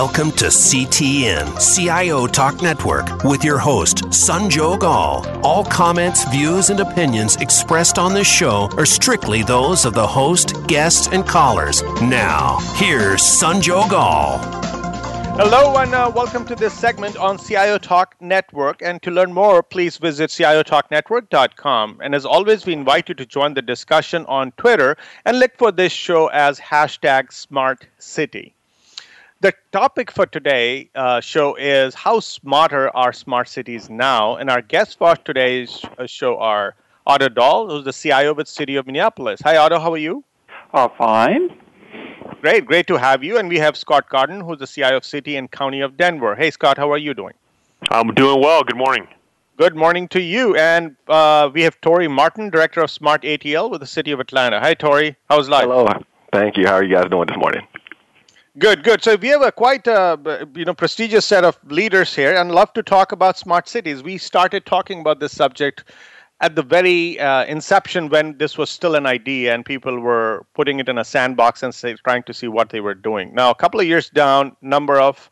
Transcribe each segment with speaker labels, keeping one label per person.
Speaker 1: Welcome to CTN, CIO Talk Network, with your host, Sanjog Aul. All comments, views, and opinions expressed on this show are strictly those of the host, guests, and callers. Now, here's Sanjog Aul.
Speaker 2: Hello and uh, welcome to this segment on CIO Talk Network. And to learn more, please visit ciotalknetwork.com. And as always, we invite you to join the discussion on Twitter and look for this show as hashtag Smart City. The topic for today uh, show is how smarter are smart cities now, and our guests for today's uh, show are Otto Doll, who's the CIO with City of Minneapolis. Hi, Otto. How are you?
Speaker 3: Uh, fine.
Speaker 2: Great, great to have you. And we have Scott Cardenas, who's the CIO of City and County of Denver. Hey, Scott, how are you doing?
Speaker 4: I'm doing well. Good morning.
Speaker 2: Good morning to you. And uh, we have Torri Martin, Director of Smart ATL with the City of Atlanta. Hi, Torri. How's life?
Speaker 5: Hello. Thank you. How are you guys doing this morning?
Speaker 2: Good, good. So we have a quite uh, you know prestigious set of leaders here, and love to talk about smart cities. We started talking about this subject at the very uh, inception when this was still an idea, and people were putting it in a sandbox and say, trying to see what they were doing. Now, a couple of years down, number of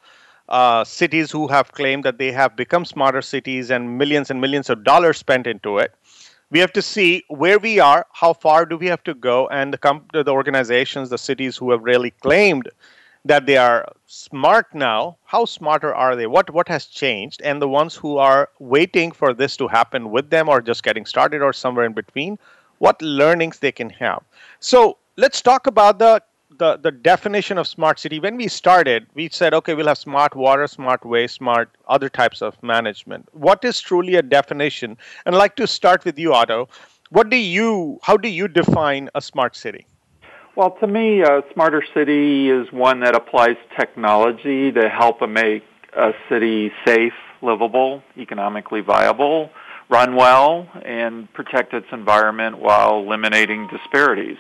Speaker 2: uh, cities who have claimed that they have become smarter cities and millions and millions of dollars spent into it we have to see where we are, how far do we have to go, and the, comp- the organizations, the cities who have really claimed that they are smart now how smarter are they? What what has changed? And the ones who are waiting for this to happen with them or just getting started or somewhere in between what learnings they can have? So let's talk about the the, the definition of smart city. When we started we said okay we'll have smart water smart waste smart other types of management. What is truly a definition? And I'd like to start with you otto. What do you how do you define a smart city
Speaker 3: well, to me, a smarter city is one that applies technology to help make a city safe, livable, economically viable, run well, and protect its environment while eliminating disparities.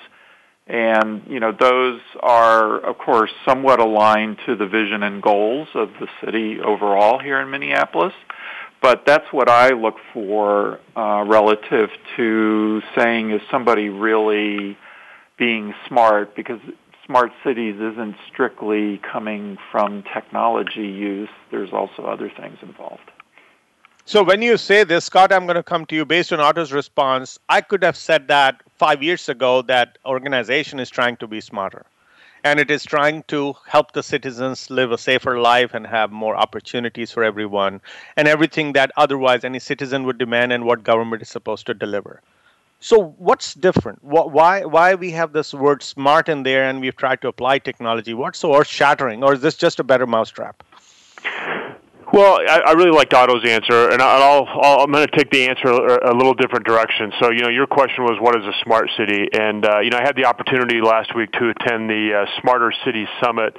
Speaker 3: And, you know, those are, of course, somewhat aligned to the vision and goals of the city overall here in Minneapolis. But that's what I look for uh, relative to saying is somebody really being smart because smart cities isn't strictly coming from technology use. There's also other things involved.
Speaker 2: So when you say this, Scott, I'm going to come to you based on Otto's response. I could have said that five years ago that organization is trying to be smarter. And it is trying to help the citizens live a safer life and have more opportunities for everyone and everything that otherwise any citizen would demand and what government is supposed to deliver. So what's different? Why why we have this word smart in there and we've tried to apply technology? What's so earth shattering, or is this just a better mousetrap?
Speaker 4: Well, I, I really liked Otto's answer, and I'll, I'll, I'm going to take the answer a, a little different direction. So, you know, your question was, what is a smart city? And, uh, you know, I had the opportunity last week to attend the uh, Smarter Cities Summit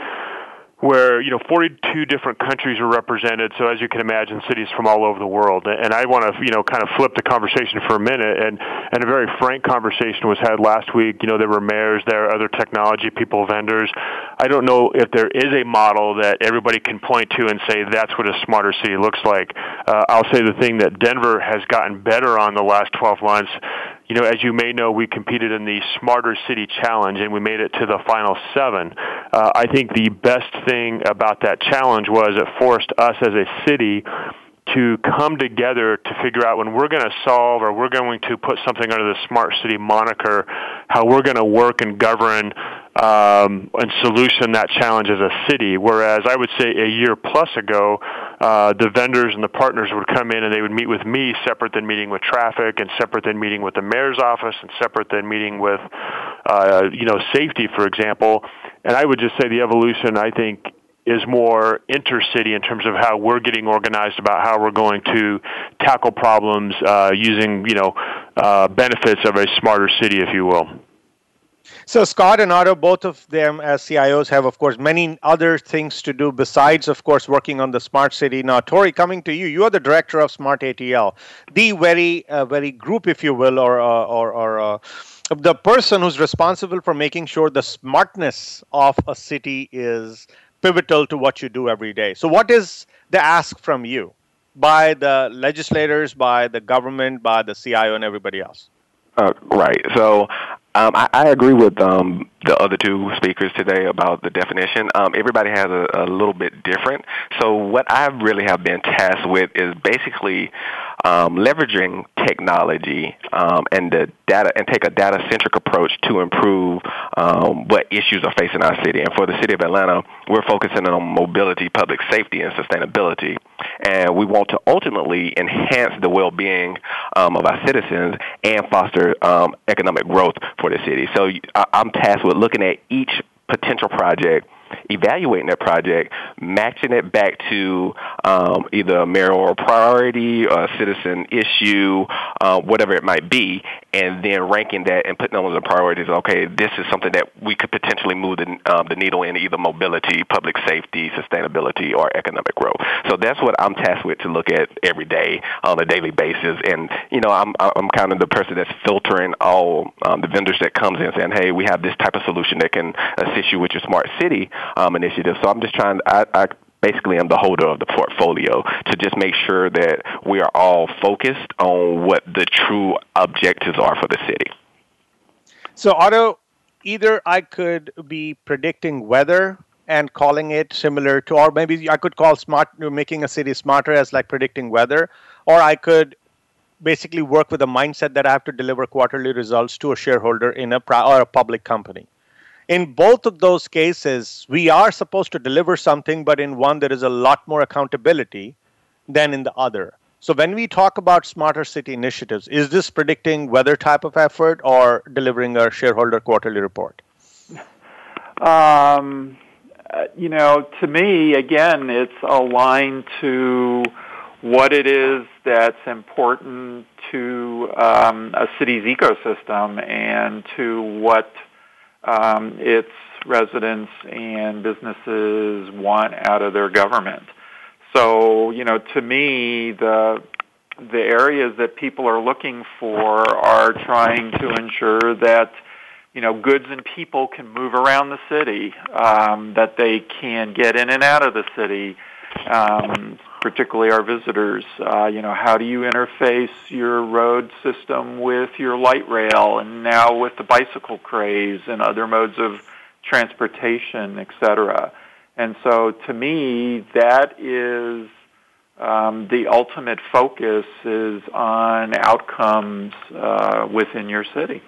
Speaker 4: where you know 42 different countries are represented. So as you can imagine, cities from all over the world. And I want to you know kind of flip the conversation for a minute. And and a very frank conversation was had last week. You know there were mayors, there other technology people, vendors. I don't know if there is a model that everybody can point to and say that's what a smarter city looks like. Uh, I'll say the thing that Denver has gotten better on the last 12 months you know, as you may know, we competed in the Smarter City Challenge and we made it to the final seven. Uh, I think the best thing about that challenge was it forced us as a city to come together to figure out when we're going to solve or we're going to put something under the smart city moniker, how we're going to work and govern um, and solution that challenge as a city. Whereas I would say a year plus ago, uh, the vendors and the partners would come in and they would meet with me separate than meeting with traffic and separate than meeting with the mayor's office and separate than meeting with, uh, you know, safety, for example. And I would just say the evolution, I think, is more intercity in terms of how we're getting organized about how we're going to tackle problems uh, using, you know, uh, benefits of a smarter city, if you will.
Speaker 2: So Scott and Otto, both of them as CIOs have, of course, many other things to do besides, of course, working on the smart city. Now, Torri, coming to you, you are the director of Smart ATL, the very, uh, very group, if you will, or uh, or, or uh, the person who's responsible for making sure the smartness of a city is pivotal to what you do every day. So, what is the ask from you by the legislators, by the government, by the CIO, and everybody else?
Speaker 5: Uh, right. So Um, I, I agree with um, the other two speakers today about the definition. Um, everybody has a, a little bit different. So what I really have been tasked with is basically um, leveraging technology um, and the data and take a data centric approach to improve um, what issues are facing our city. And for the city of Atlanta, we're focusing on mobility, public safety, and sustainability. And we want to ultimately enhance the well being um, of our citizens and foster um, economic growth for the city. So I'm tasked with looking at each potential project evaluating that project, matching it back to um, either a mayoral priority, a citizen issue, uh, whatever it might be, and then ranking that and putting on the priorities. Okay, this is something that we could potentially move the, um, the needle in either mobility, public safety, sustainability, or economic growth. So that's what I'm tasked with to look at every day on a daily basis. And you know, I'm I'm kind of the person that's filtering all um, the vendors that comes in, saying, hey, we have this type of solution that can assist you with your smart city um, initiative. So I'm just trying. I, I basically am the holder of the portfolio to just make sure that we are all focused on what the true objectives are for the city.
Speaker 2: So, Otto, either I could be predicting weather and calling it similar to, or maybe I could call smart, making a city smarter as like predicting weather, or I could basically work with a mindset that I have to deliver quarterly results to a shareholder in a or a public company in both of those cases, we are supposed to deliver something, but in one, there is a lot more accountability than in the other. So, when we talk about smarter city initiatives, is this predicting weather type of effort or delivering a shareholder quarterly report?
Speaker 3: Um, uh, you know, to me, again, it's aligned to what it is that's important to um, a city's ecosystem and to what um, its residents and businesses want out of their government. So, you know, to me, the the areas that people are looking for are trying to ensure that you know goods and people can move around the city, um, that they can get in and out of the city, um, particularly our visitors. Uh, you know, how do you interface your road system with your light rail, and now with the bicycle craze and other modes of transportation, et cetera. And so, to me, that is um, the ultimate focus is on outcomes uh, within your city.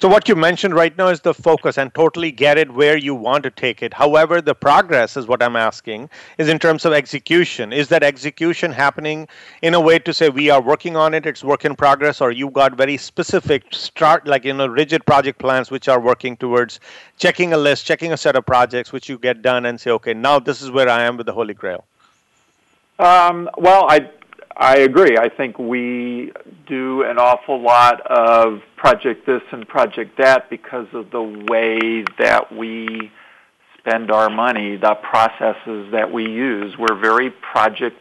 Speaker 2: So what you mentioned right now is the focus and totally get it where you want to take it. However, the progress is what I'm asking is in terms of execution. Is that execution happening in a way to say we are working on it, it's work in progress, or you got very specific start like you know rigid project plans which are working towards checking a list, checking a set of projects which you get done and say, okay, now this is where I am with the Holy Grail.
Speaker 3: Um, well, I I agree. I think we do an awful lot of project this and project that because of the way that we spend our money, the processes that we use. We're very project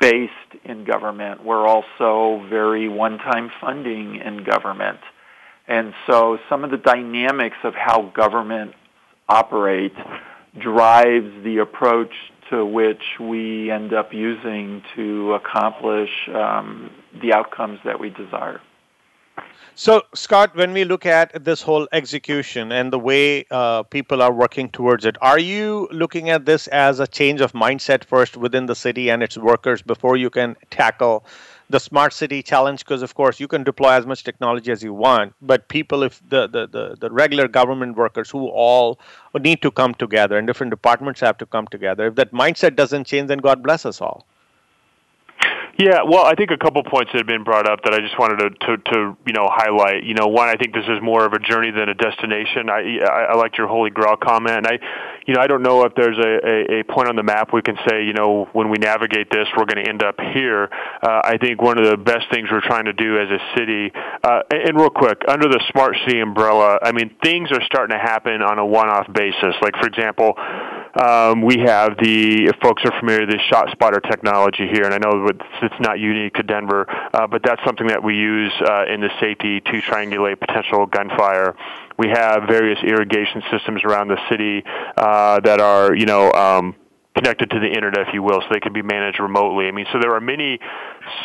Speaker 3: based in government. We're also very one time funding in government. And so some of the dynamics of how government operates drives the approach to which we end up using to accomplish um, the outcomes that we desire.
Speaker 2: So, Scott, when we look at this whole execution and the way uh, people are working towards it, are you looking at this as a change of mindset first within the city and its workers before you can tackle the smart city challenge because of course you can deploy as much technology as you want but people if the, the, the, the regular government workers who all need to come together and different departments have to come together if that mindset doesn't change then god bless us all
Speaker 4: yeah, well, I think a couple points that have been brought up that I just wanted to, to, to you know highlight. You know, one, I think this is more of a journey than a destination. I I, I liked your Holy Grail comment. And I, you know, I don't know if there's a, a, a point on the map we can say, you know, when we navigate this, we're going to end up here. Uh, I think one of the best things we're trying to do as a city, uh, and, and real quick, under the smart city umbrella, I mean, things are starting to happen on a one-off basis. Like, for example um, we have the if folks are familiar with the ShotSpotter technology here, and I know it's not unique to Denver, uh, but that's something that we use uh, in the safety to triangulate potential gunfire. We have various irrigation systems around the city uh, that are, you know. Um, connected to the internet, if you will, so they can be managed remotely. I mean, so there are many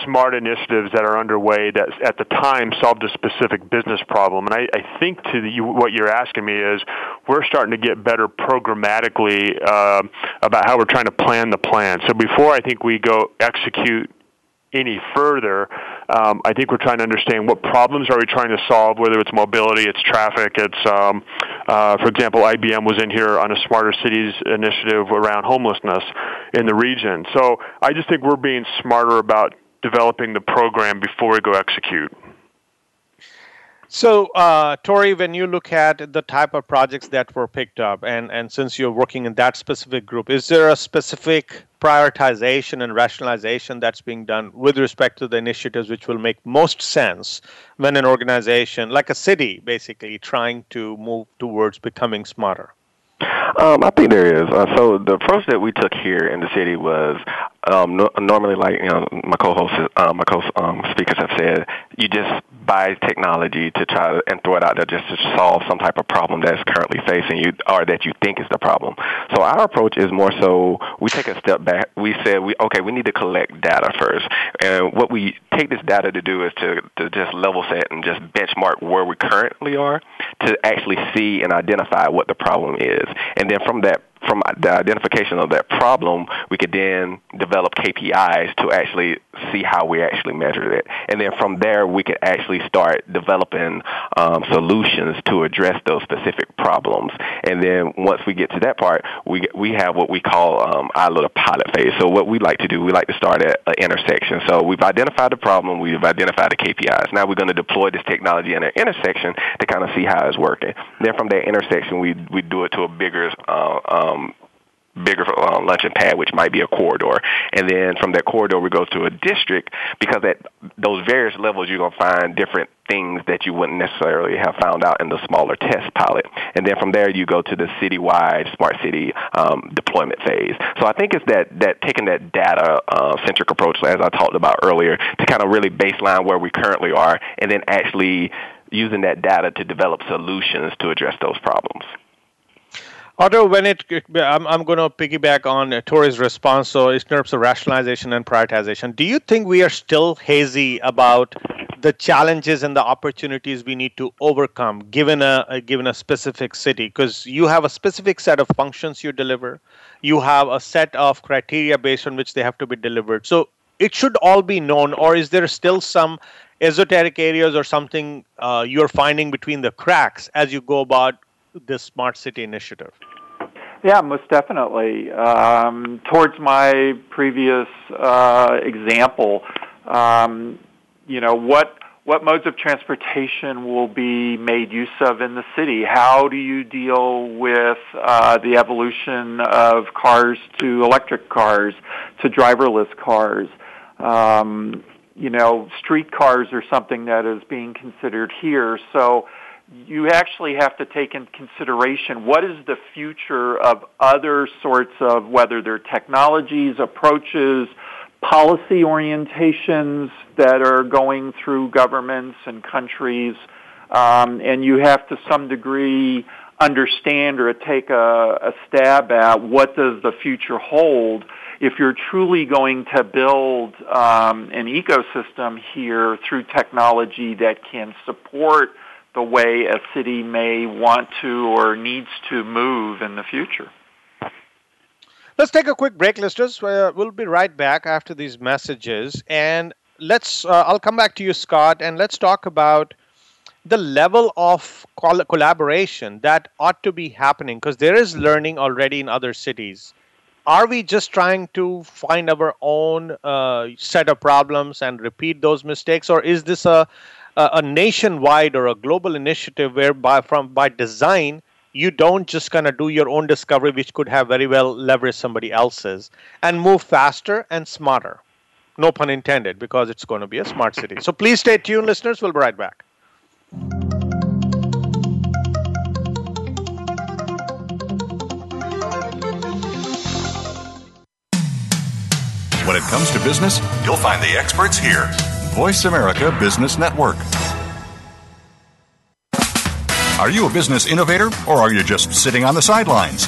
Speaker 4: smart initiatives that are underway that at the time solved a specific business problem. And I, I think to the, you, what you're asking me is we're starting to get better programmatically uh, about how we're trying to plan the plan. So before I think we go execute any further, um, I think we're trying to understand what problems are we trying to solve, whether it's mobility, it's traffic, it's, um, uh, for example, IBM was in here on a Smarter Cities initiative around homelessness in the region. So I just think we're being smarter about developing the program before we go execute.
Speaker 2: So, uh, Torri, when you look at the type of projects that were picked up, and, and since you're working in that specific group, is there a specific prioritization and rationalization that's being done with respect to the initiatives which will make most sense when an organization, like a city, basically trying to move towards becoming smarter?
Speaker 5: Um, I think there is. Uh, so the approach that we took here in the city was um, no, normally, like you know, my co-hosts, uh, my co-speakers um, have said, you just buy technology to try to, and throw it out there just to solve some type of problem that's currently facing you or that you think is the problem. So our approach is more so we take a step back. We said we okay, we need to collect data first, and what we take this data to do is to to just level set and just benchmark where we currently are to actually see and identify what the problem is, and then from that from the identification of that problem, we could then develop KPIs to actually see how we actually measure it. And then from there, we could actually start developing um, solutions to address those specific problems. And then once we get to that part, we we have what we call um, our little pilot phase. So what we like to do, we like to start at an intersection. So we've identified the problem, we've identified the KPIs. Now we're going to deploy this technology in an intersection to kind of see how it's working. Then from that intersection, we we do it to a bigger uh, um, bigger uh, luncheon pad, which might be a corridor. And then from that corridor, we go to a district because at those various levels, you're going to find different things that you wouldn't necessarily have found out in the smaller test pilot. And then from there, you go to the citywide smart city um, deployment phase. So I think it's that, that taking that data uh, centric approach, as I talked about earlier, to kind of really baseline where we currently are and then actually using that data to develop solutions to address those problems.
Speaker 2: Otto, when it, I'm, I'm going to piggyback on Torri's response. So, in terms of rationalization and prioritization, do you think we are still hazy about the challenges and the opportunities we need to overcome given a, a given a specific city? Because you have a specific set of functions you deliver, you have a set of criteria based on which they have to be delivered. So, it should all be known, or is there still some esoteric areas or something uh, you're finding between the cracks as you go about this smart city initiative?
Speaker 3: Yeah, most definitely. Um, towards my previous uh, example, um, you know what what modes of transportation will be made use of in the city? How do you deal with uh, the evolution of cars to electric cars to driverless cars? Um, you know, street cars are something that is being considered here. So you actually have to take in consideration what is the future of other sorts of whether they're technologies, approaches, policy orientations that are going through governments and countries, um, and you have to some degree understand or take a, a stab at what does the future hold. If you're truly going to build um, an ecosystem here through technology that can support the way a city may want to or needs to move in the future.
Speaker 2: Let's take a quick break, listeners. Uh, we'll be right back after these messages, and let's. Uh, I'll come back to you, Scott, and let's talk about the level of col- collaboration that ought to be happening because there is learning already in other cities. Are we just trying to find our own uh, set of problems and repeat those mistakes, or is this a a, nationwide or a global initiative whereby from by design you don't just kind of do your own discovery which could have very well leveraged somebody else's and move faster and smarter. No pun intended because it's going to be a smart city. So please stay tuned listeners. We'll be right back.
Speaker 6: When it comes to business you'll find the experts here Voice America Business Network. Are you a business innovator or are you just sitting on the sidelines?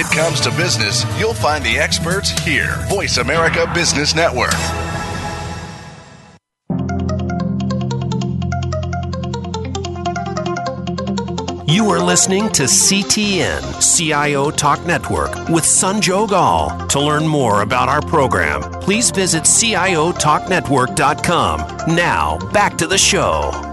Speaker 7: It comes to business, you'll find the experts here. Voice America Business Network.
Speaker 1: You are listening to CTN CIO Talk Network with Sanjog Aul. To learn more about our program, please visit CIOTalkNetwork.com. Now, back to the show.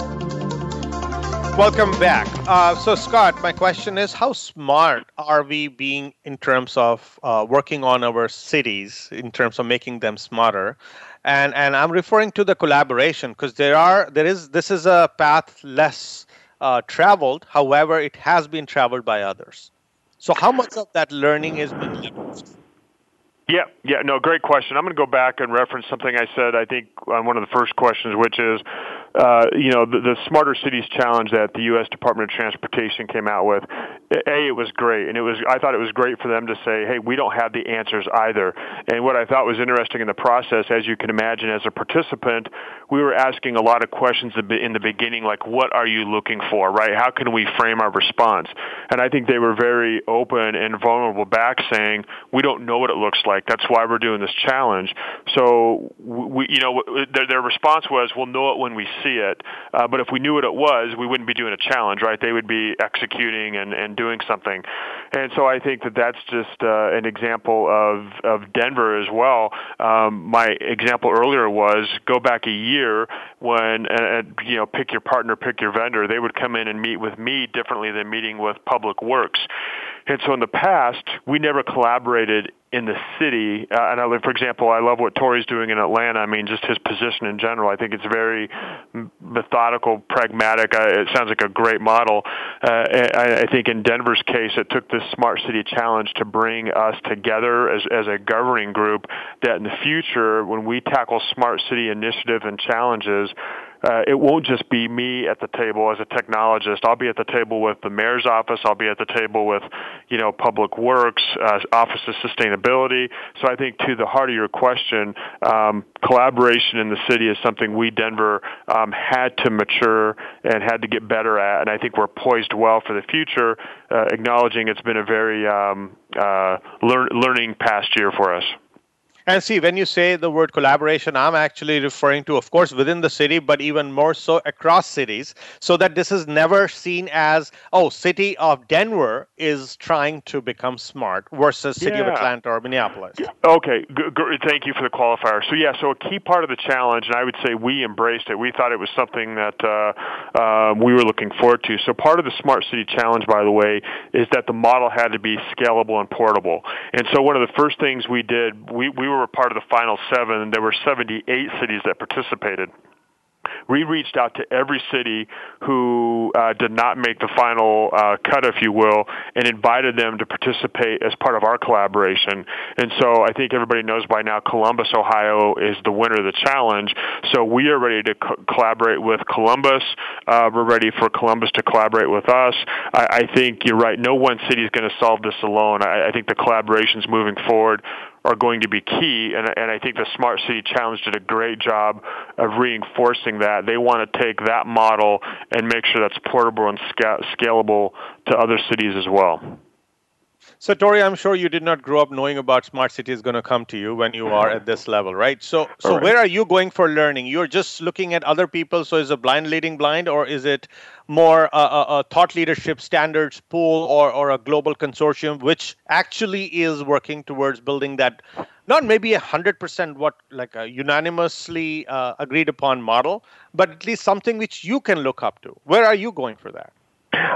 Speaker 2: Welcome back. Uh, so, Scott, my question is how smart are we being in terms of uh, working on our cities, in terms of making them smarter? And, and I'm referring to the collaboration because there are there is this is a path less uh, traveled. However, it has been traveled by others. So, how much of that learning is being leveraged?
Speaker 4: Yeah, yeah, no, great question. I'm going to go back and reference something I said, I think, on one of the first questions, which is uh, you know, the, the Smarter Cities Challenge that the U.S. Department of Transportation came out with, a it was great, and it was I thought it was great for them to say, hey, we don't have the answers either. And what I thought was interesting in the process, as you can imagine, as a participant, we were asking a lot of questions in the beginning, like, what are you looking for, right? How can we frame our response? And I think they were very open and vulnerable back, saying, we don't know what it looks like. That's why we're doing this challenge. So we, you know, their, their response was, we'll know it when we see see it. Uh, but if we knew what it was, we wouldn't be doing a challenge, right? They would be executing and, and doing something. And so I think that that's just uh, an example of, of Denver as well. Um, my example earlier was go back a year when, uh, you know, pick your partner, pick your vendor. They would come in and meet with me differently than meeting with Public Works. And so in the past, we never collaborated in the city. Uh, and I live, for example, I love what Torri's doing in Atlanta. I mean, just his position in general. I think it's very methodical, pragmatic. Uh, it sounds like a great model. Uh, I, I think in Denver's case, it took this Smart City Challenge to bring us together as, as a governing group that in the future, when we tackle smart city initiative and challenges, uh, it won't just be me at the table as a technologist. I'll be at the table with the mayor's office. I'll be at the table with, you know, Public Works, uh, Office of Sustainability. So I think to the heart of your question, um, collaboration in the city is something we Denver um, had to mature and had to get better at, and I think we're poised well for the future, uh, acknowledging it's been a very um, uh, lear- learning past year for us.
Speaker 2: And see, when you say the word collaboration, I'm actually referring to, of course, within the city, but even more so across cities, so that this is never seen as, oh, city of Denver is trying to become smart versus city yeah. of Atlanta or Minneapolis.
Speaker 4: Okay, g- thank you for the qualifier. So yeah, so a key part of the challenge, and I would say we embraced it. We thought it was something that uh, uh, we were looking forward to. So part of the Smart City Challenge, by the way, is that the model had to be scalable and portable. And so one of the first things we did, we, we were were part of the final seven, and there were 78 cities that participated we reached out to every city who uh, did not make the final uh, cut, if you will, and invited them to participate as part of our collaboration. And so I think everybody knows by now Columbus, Ohio is the winner of the challenge. So we are ready to co- collaborate with Columbus. Uh, we're ready for Columbus to collaborate with us. I, I think you're right. No one city is going to solve this alone. I, I think the collaboration is moving forward are going to be key. And, and I think the Smart City Challenge did a great job of reinforcing that. They want to take that model and make sure that's portable and sca- scalable to other cities as well.
Speaker 2: So, Torri, I'm sure you did not grow up knowing about smart city is going to come to you when you are at this level, right? So, so right. where are you going for learning? You're just looking at other people. So, is a blind leading blind, or is it more a, a, a thought leadership standards pool or, or a global consortium, which actually is working towards building that not maybe a hundred percent what like a unanimously uh, agreed upon model, but at least something which you can look up to. Where are you going for that?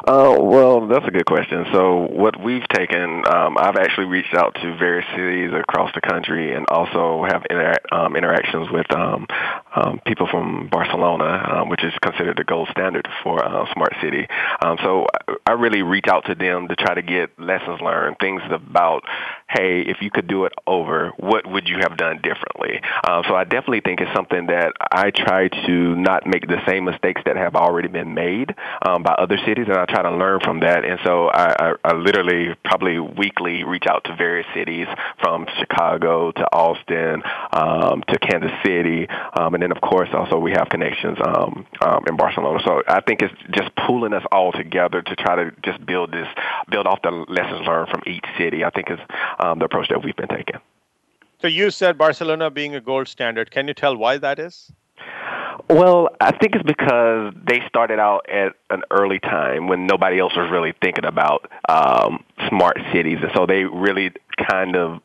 Speaker 5: Uh, well, that's a good question. So, what we've taken, um, I've actually reached out to various cities across the country, and also have inter- um, interactions with um, um, people from Barcelona, um, which is considered the gold standard for uh, smart city. Um, so I really reach out to them to try to get lessons learned, things about, hey, if you could do it over, what would you have done differently? Um, so I definitely think it's something that I try to not make the same mistakes that have already been made um, by other cities, and I try to learn from that. And so I, I, I literally probably weekly reach out to various cities from Chicago to Austin um, to Kansas City, um, and then of course also we have connections um, um, in Barcelona. So I think it's just pulling us all together to try to just build this, build off the lessons learned from each city. I think is um, the approach that we've been taking.
Speaker 2: So you said Barcelona being a gold standard. Can you tell why that is?
Speaker 5: Well, I think it's because they started out at an early time when nobody else was really thinking about um, smart cities, and so they really kind of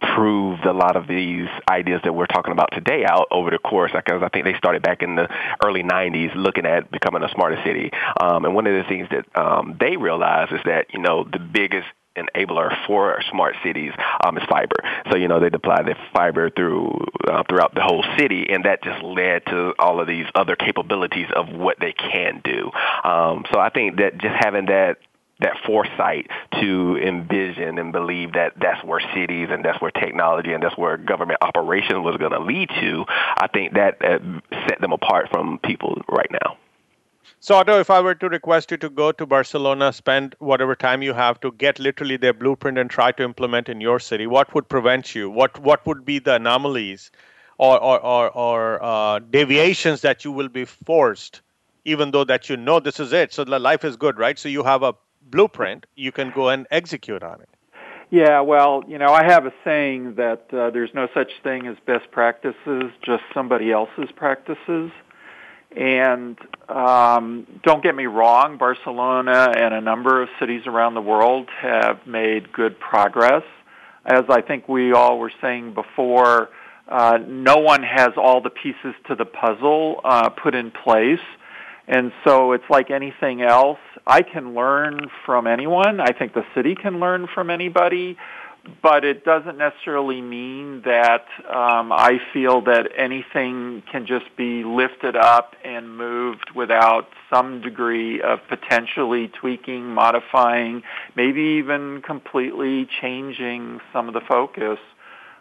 Speaker 5: proved a lot of these ideas that we're talking about today out over the course because I think they started back in the early 90s looking at becoming a smarter city. Um, and one of the things that um, they realized is that, you know, the biggest enabler for smart cities um, is fiber. So you know they deploy the fiber through uh, throughout the whole city, and that just led to all of these other capabilities of what they can do. Um, so I think that just having that that foresight to envision and believe that that's where cities and that's where technology and that's where government operation was going to lead to, I think that uh, set them apart from people right now.
Speaker 2: So, Otto, if I were to request you to go to Barcelona, spend whatever time you have to get literally their blueprint and try to implement in your city, what would prevent you? What what would be the anomalies or or or, or uh, deviations that you will be forced, even though that you know this is it? So the life is good, right? So you have a blueprint, you can go and execute on it.
Speaker 3: Yeah, well, you know, I have a saying that uh, there's no such thing as best practices, just somebody else's practices. And um, don't get me wrong, Barcelona and a number of cities around the world have made good progress. As I think we all were saying before, uh, no one has all the pieces to the puzzle uh, put in place. And so it's like anything else. I can learn from anyone. I think the city can learn from anybody. But it doesn't necessarily mean that um, I feel that anything can just be lifted up and moved without some degree of potentially tweaking, modifying, maybe even completely changing some of the focus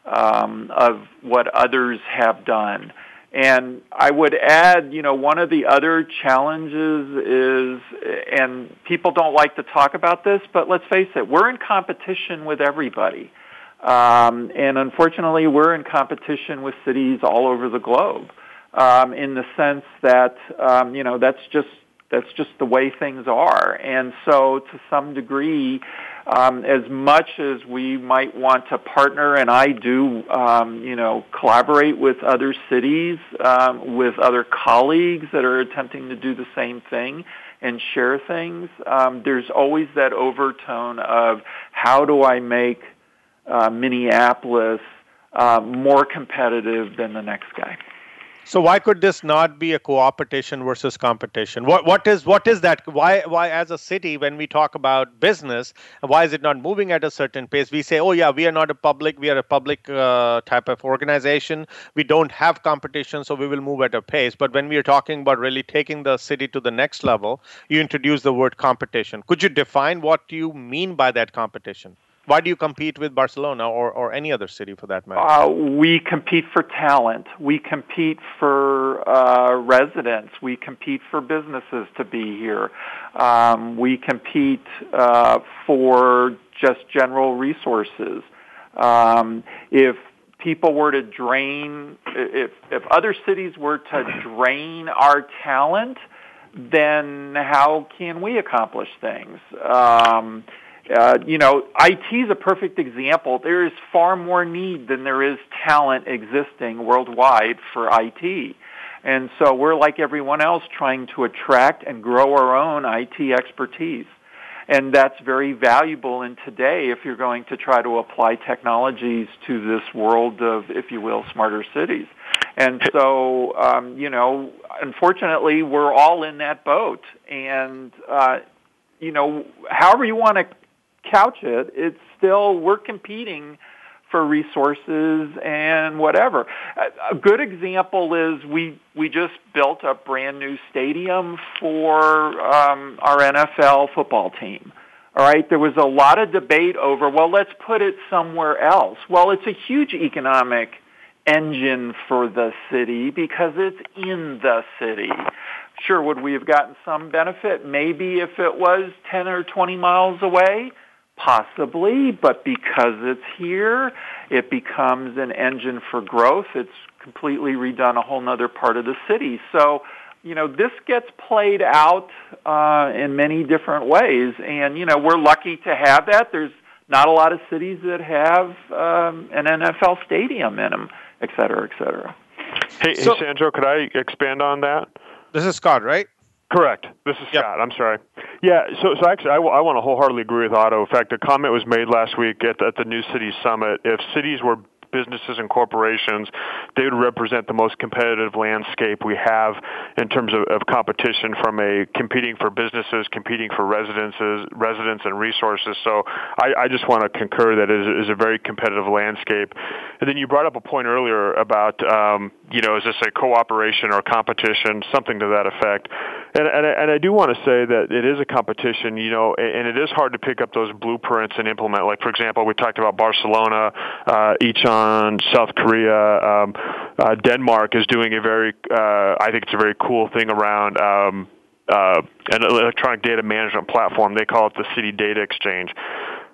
Speaker 3: um, of what others have done. And I would add, you know, one of the other challenges is, and people don't like to talk about this, but let's face it, we're in competition with everybody. Um, and unfortunately, we're in competition with cities all over the globe um, in the sense that, um, you know, that's just that's just the way things are. And so, to some degree, um, as much as we might want to partner, and I do, um, you know, collaborate with other cities, um, with other colleagues that are attempting to do the same thing and share things, um, there's always that overtone of how do I make uh, Minneapolis uh, more competitive than the next guy.
Speaker 2: So why could this not be a cooperation versus competition? What what is what is that? Why why as a city when we talk about business, why is it not moving at a certain pace? We say, oh yeah, we are not a public, we are a public uh, type of organization. We don't have competition, so we will move at a pace. But when we are talking about really taking the city to the next level, you introduce the word competition. Could you define what you mean by that competition? Why do you compete with Barcelona or, or any other city for that matter?
Speaker 3: Uh, we compete for talent. We compete for uh, residents. We compete for businesses to be here. Um, we compete uh, for just general resources. Um, if people were to drain, if, if other cities were to drain our talent, then how can we accomplish things? Um, uh, you know, IT is a perfect example. There is far more need than there is talent existing worldwide for IT. And so we're like everyone else trying to attract and grow our own IT expertise. And that's very valuable in today if you're going to try to apply technologies to this world of, if you will, smarter cities. And so, um, you know, unfortunately, we're all in that boat. And, uh, you know, however you want to couch it, it's still we're competing for resources and whatever. A good example is we we just built a brand new stadium for um, our NFL football team. All right, there was a lot of debate over, well, let's put it somewhere else. Well, it's a huge economic engine for the city because it's in the city. Sure, would we have gotten some benefit? Maybe if it was 10 or 20 miles away? Possibly, but because it's here, it becomes an engine for growth. It's completely redone a whole other part of the city. So, you know, this gets played out uh, in many different ways, and you know, we're lucky to have that. There's not a lot of cities that have um, an NFL stadium in them, et cetera, et cetera.
Speaker 4: Hey, so, hey Sanjog, could I expand on that?
Speaker 2: This is Scott, right?
Speaker 4: Correct. This is yep. Scott. I'm sorry. Yeah. So, so actually, I, w- I want to wholeheartedly agree with Otto. In fact, a comment was made last week at, at the New City Summit. If cities were businesses and corporations, they would represent the most competitive landscape we have in terms of, of competition from a competing for businesses, competing for residences, residents and resources. So I, I just want to concur that it is a very competitive landscape. And then you brought up a point earlier about, um, you know, is this a cooperation or competition, something to that effect. And, and, I, and I do want to say that it is a competition, you know, and it is hard to pick up those blueprints and implement. Like, for example, we talked about Barcelona, uh, South Korea. Um, uh, Denmark is doing a very, uh, I think it's a very cool thing around um, uh, an electronic data management platform. They call it the City Data Exchange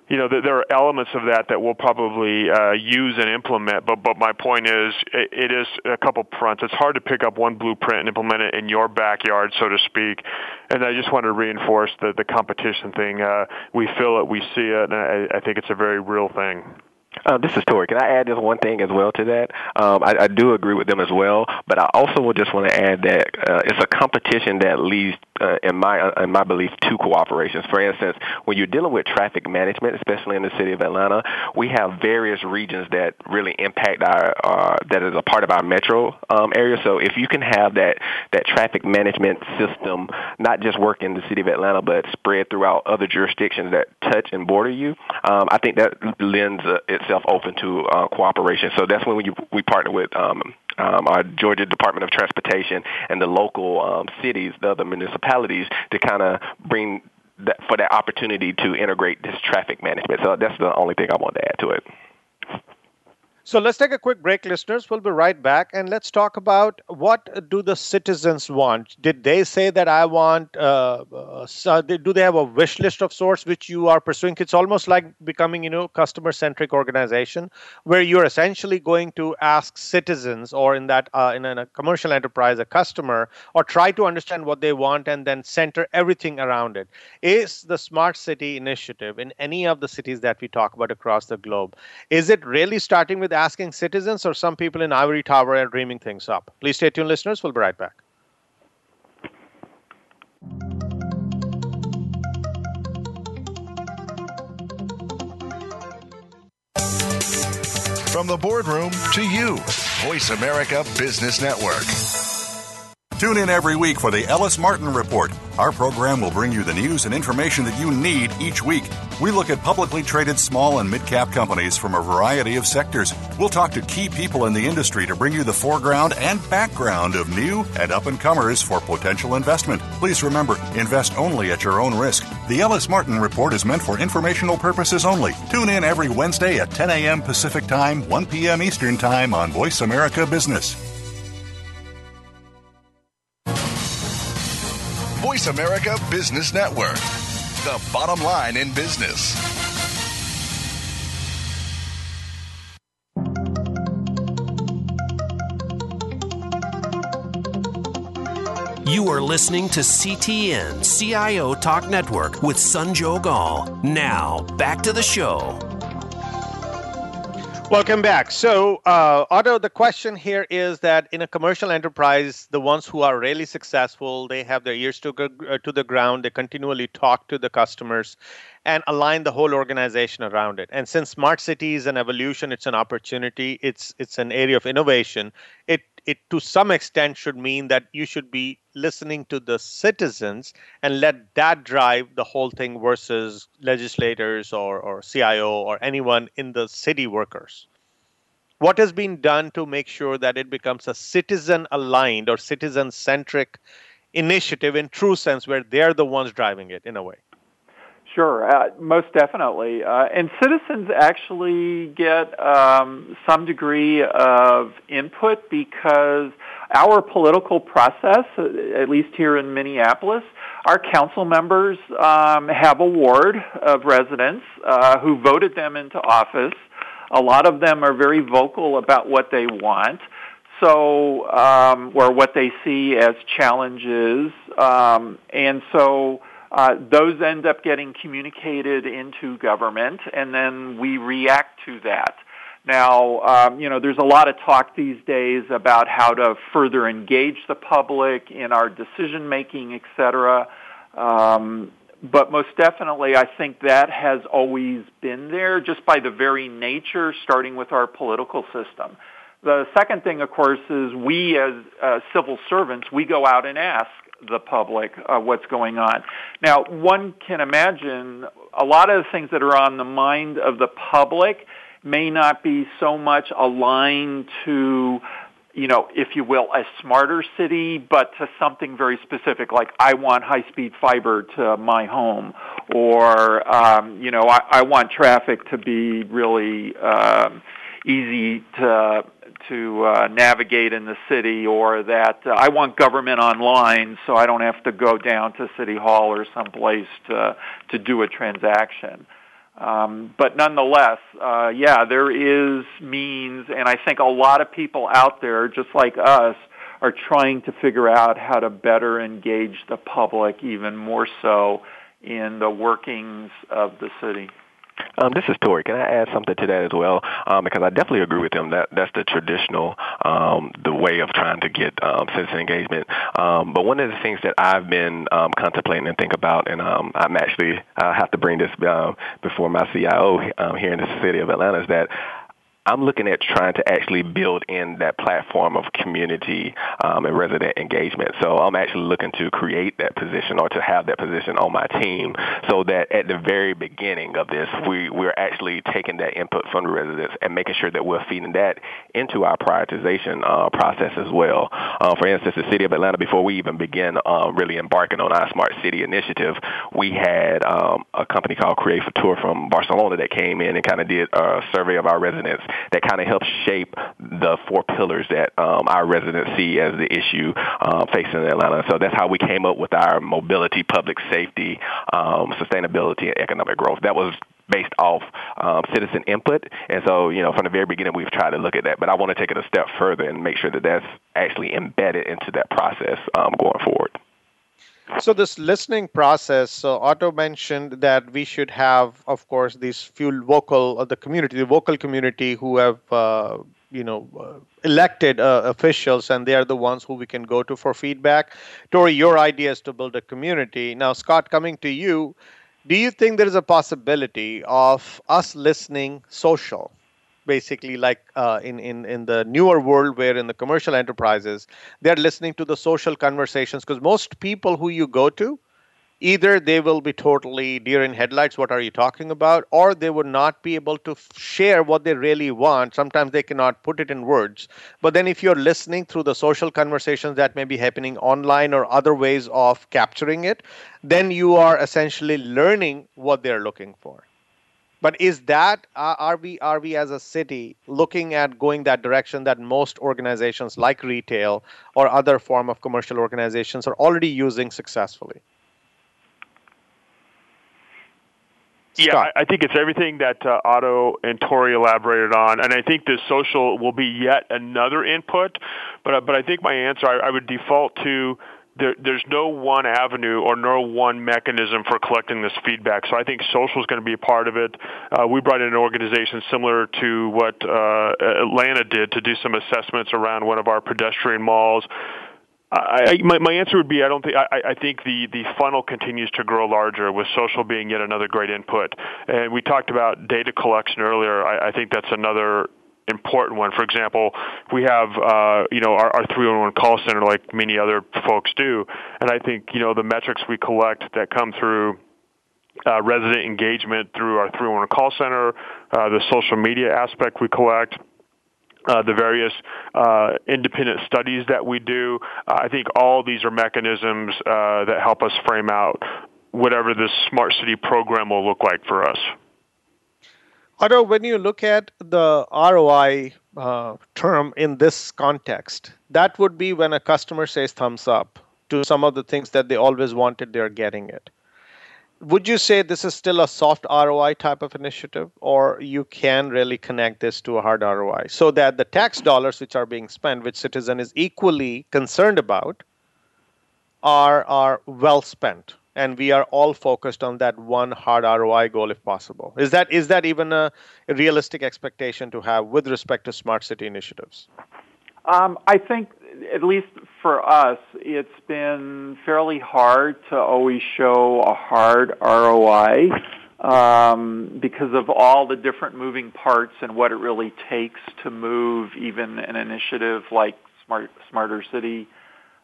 Speaker 4: you know, there are elements of that that we'll probably uh, use and implement. But but my point is, it, it is a couple fronts. It's hard to pick up one blueprint and implement it in your backyard, so to speak. And I just want to reinforce the the competition thing. Uh, we feel it, we see it, and I, I think it's a very real thing.
Speaker 5: Uh, this is Torri. Can I add just one thing as well to that? Um, I, I do agree with them as well, but I also would just want to add that uh, it's a competition that leads, uh, in my uh, in my belief, to cooperations. For instance, when you're dealing with traffic management, especially in the city of Atlanta, we have various regions that really impact our that is a part of our metro um, area. So if you can have that that traffic management system not just work in the city of Atlanta, but spread throughout other jurisdictions that touch and border you, um, I think that lends uh, open to uh, cooperation. So that's when we we partner with um, um, our Georgia Department of Transportation and the local um, cities, the other municipalities, to kind of bring that for that opportunity to integrate this traffic management. So that's the only thing I want to add to it.
Speaker 2: So let's take a quick break, listeners. We'll be right back, and let's talk about what do the citizens want. Did they say that I want? Uh, uh, do they have a wish list of sorts which you are pursuing? It's almost like becoming, you know, customer-centric organization where you're essentially going to ask citizens, or in that, uh, in a commercial enterprise, a customer, or try to understand what they want and then center everything around it. Is the smart city initiative in any of the cities that we talk about across the globe? Is it really starting with asking citizens, or some people in Ivory Tower are dreaming things up? Please stay tuned, listeners. We'll be right back.
Speaker 7: From the boardroom to you, Voice America Business Network.
Speaker 6: Tune in every week for the Ellis Martin Report. Our program will bring you the news and information that you need each week. We look at publicly traded small and mid cap companies from a variety of sectors. We'll talk to key people in the industry to bring you the foreground and background of new and up and comers for potential investment. Please remember, invest only at your own risk. The Ellis Martin Report is meant for informational purposes only. Tune in every Wednesday at 10 a.m. Pacific Time, 1 p.m. Eastern Time on Voice America Business.
Speaker 7: Voice America Business Network, the bottom line in business.
Speaker 1: You are listening to CTN CIO Talk Network with Sanjog Aul. Now, back to the show.
Speaker 2: Welcome back. So, uh, Otto, the question here is that in a commercial enterprise, the ones who are really successful, they have their ears to, uh, to the ground, they continually talk to the customers and align the whole organization around it. And since smart city is an evolution, it's an opportunity, it's it's an area of innovation. It it to some extent should mean that you should be listening to the citizens and let that drive the whole thing versus legislators or, or CIO or anyone in the city workers. What has been done to make sure that it becomes a citizen aligned or citizen centric initiative in true sense where they're the ones driving it in a way?
Speaker 3: Sure, uh, most definitely. Uh, and citizens actually get um, some degree of input because our political process, uh, at least here in Minneapolis, our council members um, have a ward of residents uh, who voted them into office. A lot of them are very vocal about what they want so um, or what they see as challenges, um, and so uh, those end up getting communicated into government, and then we react to that. Now, um, you know, there's a lot of talk these days about how to further engage the public in our decision making, et cetera. Um, but most definitely, I think that has always been there just by the very nature, starting with our political system. The second thing, of course, is we as uh, civil servants, we go out and ask the public uh, what's going on. Now, one can imagine a lot of the things that are on the mind of the public may not be so much aligned to you know, if you will, a smarter city, but to something very specific, like I want high-speed fiber to my home, or um, you know, I, I want traffic to be really um, easy to to uh, navigate in the city or that uh, I want government online so I don't have to go down to City Hall or someplace to, to do a transaction. Um, but nonetheless, uh, yeah, there is means, and I think a lot of people out there, just like us, are trying to figure out how to better engage the public even more so in the workings of the city.
Speaker 5: Um, this is Torri. Can I add something to that as well? Um, because I definitely agree with them that that's the traditional um, the way of trying to get um, citizen engagement. Um, but one of the things that I've been um, contemplating and think about, and I'm actually I have to bring this uh, before my CIO here in the city of Atlanta is that I'm looking at trying to actually build in that platform of community um, and resident engagement. So I'm actually looking to create that position or to have that position on my team so that at the very beginning of this, we, we're actually taking that input from the residents and making sure that we're feeding that into our prioritization uh, process as well. Uh, for instance, the City of Atlanta, before we even begin uh, really embarking on our Smart City initiative, we had um, a company called Create Futur from Barcelona that came in and kind of did a survey of our residents that kind of helps shape the four pillars that um, our residents see as the issue uh, facing Atlanta. So that's how we came up with our mobility, public safety, um, sustainability, and economic growth. That was based off um, citizen input. And so, you know, from the very beginning, we've tried to look at that. But I want to take it a step further and make sure that that's actually embedded into that process um, going forward.
Speaker 2: So this listening process, so Otto mentioned that we should have, of course, these few vocal, uh, the community, the vocal community who have, uh, you know, uh, elected uh, officials, and they are the ones who we can go to for feedback. Torri, your idea is to build a community. Now, Scott, coming to you, do you think there is a possibility of us listening social? Basically like uh, in, in, in the newer world where in the commercial enterprises they're listening to the social conversations because most people who you go to either they will be totally deer in headlights what are you talking about? Or they would not be able to share what they really want. Sometimes they cannot put it in words. But then if you're listening through the social conversations that may be happening online or other ways of capturing it then you are essentially learning what they're looking for but is that uh, are we are we as a city looking at going that direction that most organizations like retail or other form of commercial organizations are already using successfully?
Speaker 4: Yeah, I, I think it's everything that uh, Otto and Torri elaborated on, and I think the social will be yet another input. But uh, but I think my answer I, I would default to there, there's no one avenue or no one mechanism for collecting this feedback. So I think social is going to be a part of it. Uh, we brought in an organization similar to what uh, Atlanta did to do some assessments around one of our pedestrian malls. I, my, my answer would be I don't think I, I think the, the funnel continues to grow larger with social being yet another great input. And we talked about data collection earlier. I, I think that's another important one. For example, we have uh, you know our, our 311 call center like many other folks do, and I think you know the metrics we collect that come through uh, resident engagement through our 311 call center, uh, the social media aspect we collect. Uh, the various uh, independent studies that we do. Uh, I think all these are mechanisms uh, that help us frame out whatever this smart city program will look like for us.
Speaker 2: Otto, when you look at the ROI uh, term in this context, that would be when a customer says thumbs up to some of the things that they always wanted, they're getting it. Would you say this is still a soft ROI type of initiative, or you can really connect this to a hard ROI so that the tax dollars which are being spent, which citizen is equally concerned about, are are well spent? And we are all focused on that one hard ROI goal if possible. Is that is that even a, realistic expectation to have with respect to smart city initiatives?
Speaker 3: Um, I think, at least for us, it's been fairly hard to always show a hard ROI um, because of all the different moving parts and what it really takes to move even an initiative like smart smarter city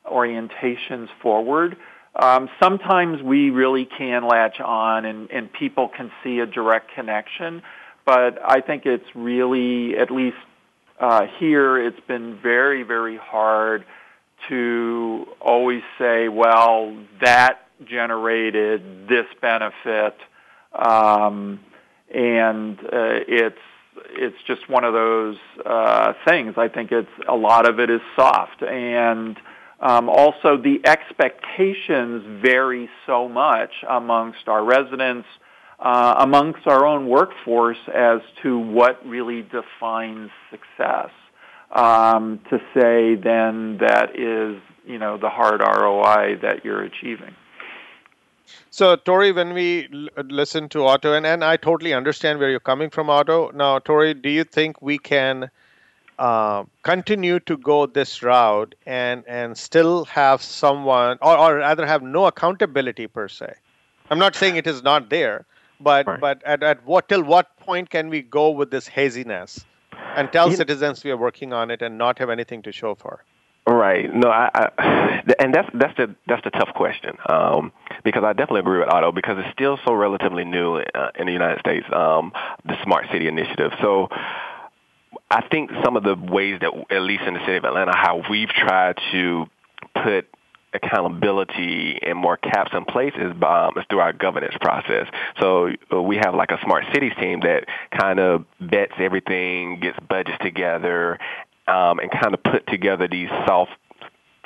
Speaker 3: orientations forward. Um, sometimes we really can latch on and, and people can see a direct connection, but I think it's really, at least uh, here, it's been very, very hard to always say, well, that generated this benefit, um, and uh, it's it's just one of those uh, things. I think it's a lot of it is soft and um, also, the expectations vary so much amongst our residents, uh, amongst our own workforce as to what really defines success. Um, to say then that is, you know, the hard ROI that you're achieving.
Speaker 2: So, Torri, when we l- listen to Otto, and, and I totally understand where you're coming from, Otto. Now, Torri, do you think we can uh, continue to go this route and and still have someone or, or rather have no accountability per se i'm not saying it is not there but right. but at, at what till what point can we go with this haziness and tell citizens we are working on it and not have anything to show for
Speaker 5: Right. No, I, I, and that's that's the that's the tough question um, because I definitely agree with Otto because it's still so relatively new uh, in the United States, um, the smart city initiative. So I think some of the ways that, at least in the city of Atlanta, how we've tried to put accountability and more caps in place is, um, is through our governance process. So uh, we have like a smart cities team that kind of vets everything, gets budgets together, um, and kind of put together these soft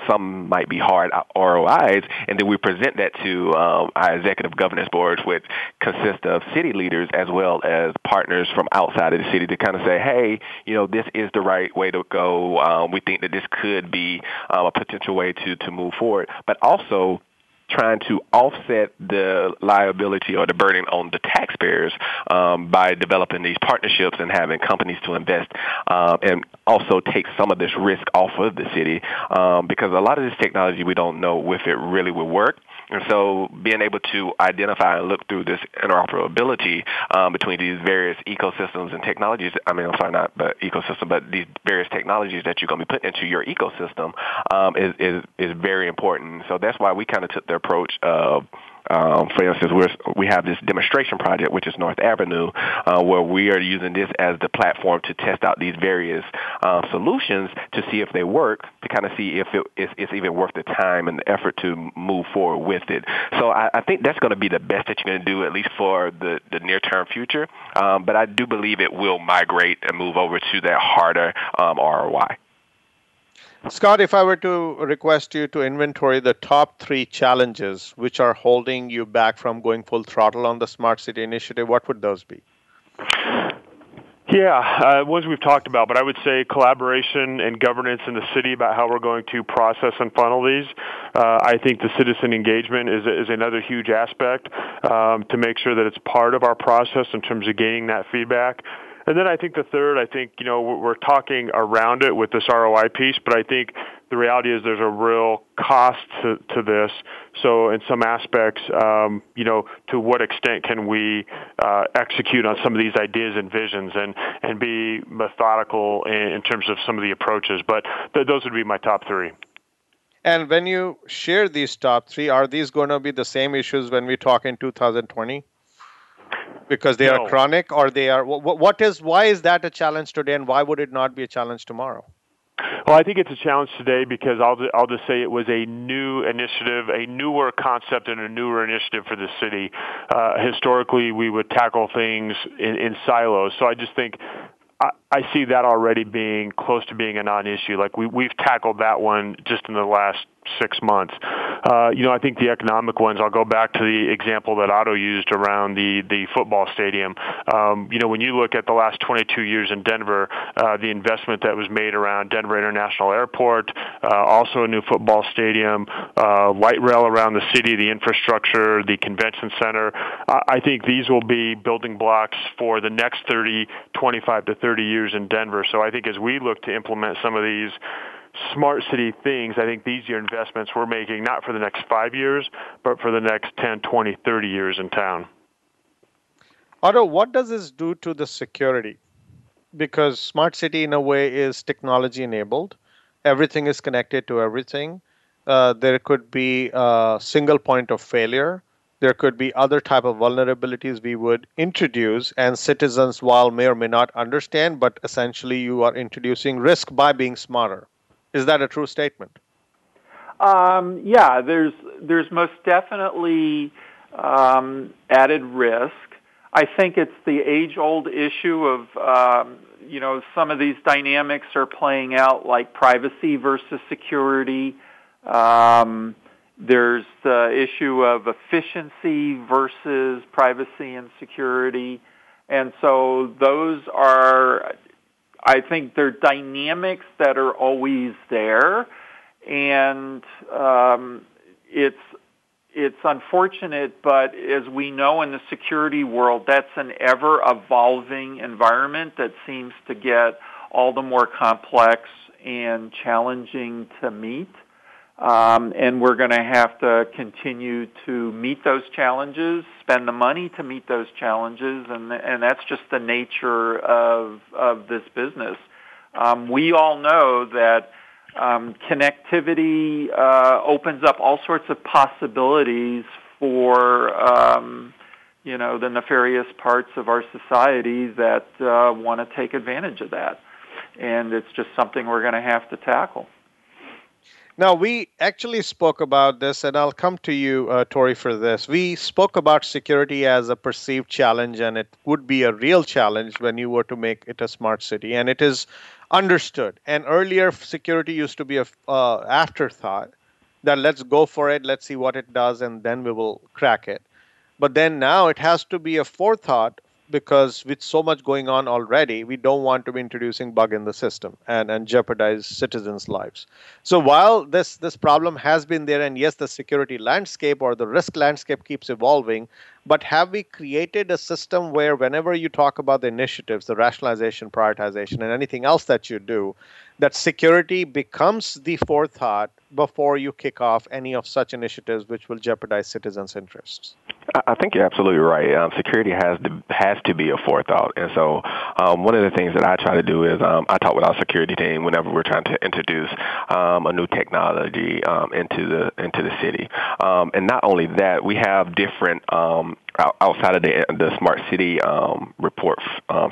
Speaker 5: some might be hard ROIs, and then we present that to um, our executive governance boards, which consist of city leaders as well as partners from outside of the city to kind of say, hey, you know, this is the right way to go. Um, we think that this could be um, a potential way to to move forward, but also trying to offset the liability or the burden on the taxpayers um, by developing these partnerships and having companies to invest um, and also take some of this risk off of the city um, because a lot of this technology we don't know if it really will work. And so being able to identify and look through this interoperability um, between these various ecosystems and technologies, I mean, I'm sorry, not but ecosystem, but these various technologies that you're going to be putting into your ecosystem um, is, is, is very important. So that's why we kind of took the approach of um, for instance, we're, we have this demonstration project, which is North Avenue, uh, where we are using this as the platform to test out these various uh, solutions to see if they work, to kind of see if it, it's, it's, even worth the time and the effort to move forward with it. So I, I think that's going to be the best that you're going to do, at least for the, the near-term future. Um, but I do believe it will migrate and move over to that harder um, ROI.
Speaker 2: Scott, if I were to request you to inventory the top three challenges which are holding you back from going full throttle on the Smart City initiative, what would those be?
Speaker 4: Yeah, uh, ones we've talked about, but I would say collaboration and governance in the city about how we're going to process and funnel these. Uh, I think the citizen engagement is is another huge aspect um, to make sure that it's part of our process in terms of gaining that feedback. And then I think the third, I think, you know, we're talking around it with this ROI piece, but I think the reality is there's a real cost to, to this. So in some aspects, um, you know, to what extent can we uh, execute on some of these ideas and visions and, and be methodical in, in terms of some of the approaches? But th- those would be my top three.
Speaker 2: And when you share these top three, are these going to be the same issues when we talk in 2020? Because they no. are chronic, or they are what is why is that a challenge today, and why would it not be a challenge tomorrow?
Speaker 4: Well, I think it's a challenge today because I'll I'll just say it was a new initiative, a newer concept, and a newer initiative for the city. Uh, historically, we would tackle things in, in silos, so I just think I, I see that already being close to being a non-issue. Like we we've tackled that one just in the last six months. Uh, you know, I think the economic ones. I'll go back to the example that Otto used around the the football stadium. Um, you know, when you look at the last 22 years in Denver, uh, the investment that was made around Denver International Airport, uh, also a new football stadium, uh, light rail around the city, the infrastructure, the convention center. I, I think these will be building blocks for the next 30, 25 to 30 years in Denver. So I think as we look to implement some of these smart city things, I think these are investments we're making not for the next five years, but for the next 10, 20, 30 years in town.
Speaker 2: Otto, what does this do to the security? Because smart city, in a way, is technology enabled. Everything is connected to everything. Uh, there could be a single point of failure. There could be other type of vulnerabilities we would introduce, and citizens, while may or may not understand, but essentially you are introducing risk by being smarter. Is that a true statement?
Speaker 3: Um, yeah, there's there's most definitely um, added risk. I think it's the age-old issue of um, you know some of these dynamics are playing out like privacy versus security. Um, there's the issue of efficiency versus privacy and security, and so those are I think there are dynamics that are always there, and um, it's it's unfortunate, but as we know in the security world, that's an ever evolving environment that seems to get all the more complex and challenging to meet. Um, and we're going to have to continue to meet those challenges, spend the money to meet those challenges, and and that's just the nature of of this business. Um, we all know that um, connectivity uh, opens up all sorts of possibilities for um, you know the nefarious parts of our society that uh, want to take advantage of that, and it's just something we're going to have to tackle.
Speaker 2: Now, we actually spoke about this, and I'll come to you, uh, Torri, for this. We spoke about security as a perceived challenge, and it would be a real challenge when you were to make it a smart city. And it is understood. And earlier, security used to be a uh, afterthought that let's go for it, let's see what it does, and then we will crack it. But then now it has to be a forethought because with so much going on already, we don't want to be introducing bug in the system and, and jeopardize citizens' lives. So while this this problem has been there, and yes, the security landscape or the risk landscape keeps evolving, but have we created a system where whenever you talk about the initiatives, the rationalization, prioritization, and anything else that you do, that security becomes the forethought before you kick off any of such initiatives which will jeopardize citizens' interests?
Speaker 5: I think you're absolutely right. Um, security has to has to be a forethought, and so um, one of the things that I try to do is um, I talk with our security team whenever we're trying to introduce um, a new technology um, into the into the city, um, and not only that, we have different outside of the the smart city report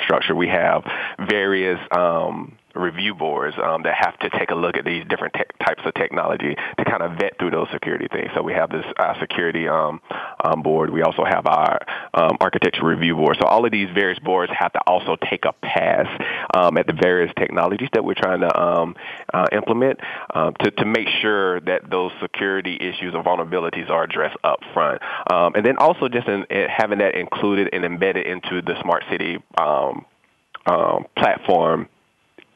Speaker 5: structure. We have various um, review boards um, that have to take a look at these different te- types of technology to kind of vet through those security things. So we have this uh, security um, um, board. We also have our um, architecture review board. So all of these various boards have to also take a pass um, at the various technologies that we're trying to um, uh, implement to, to make sure that those security issues or vulnerabilities are addressed up front. And then also just in, in having that included and embedded into the smart city platform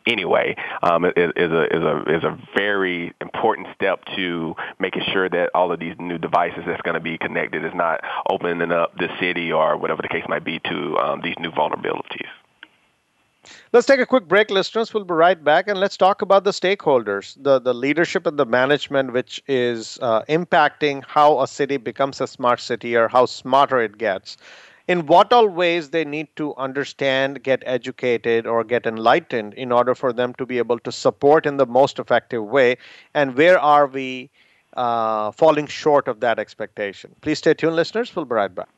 Speaker 5: anyway um, is, is, a is a is a very important step to making sure that all of these new devices that's going to be connected is not opening up the city or whatever the case might be to um, these new vulnerabilities.
Speaker 2: Let's take a quick break, listeners. We'll be right back and let's talk about the stakeholders, the, the leadership and the management, which is uh, impacting how a city becomes a smart city or how smarter it gets. In what all ways they need to understand, get educated, or get enlightened in order for them to be able to support in the most effective way, and where are we uh, falling short of that expectation? Please stay tuned, listeners. We'll be right back.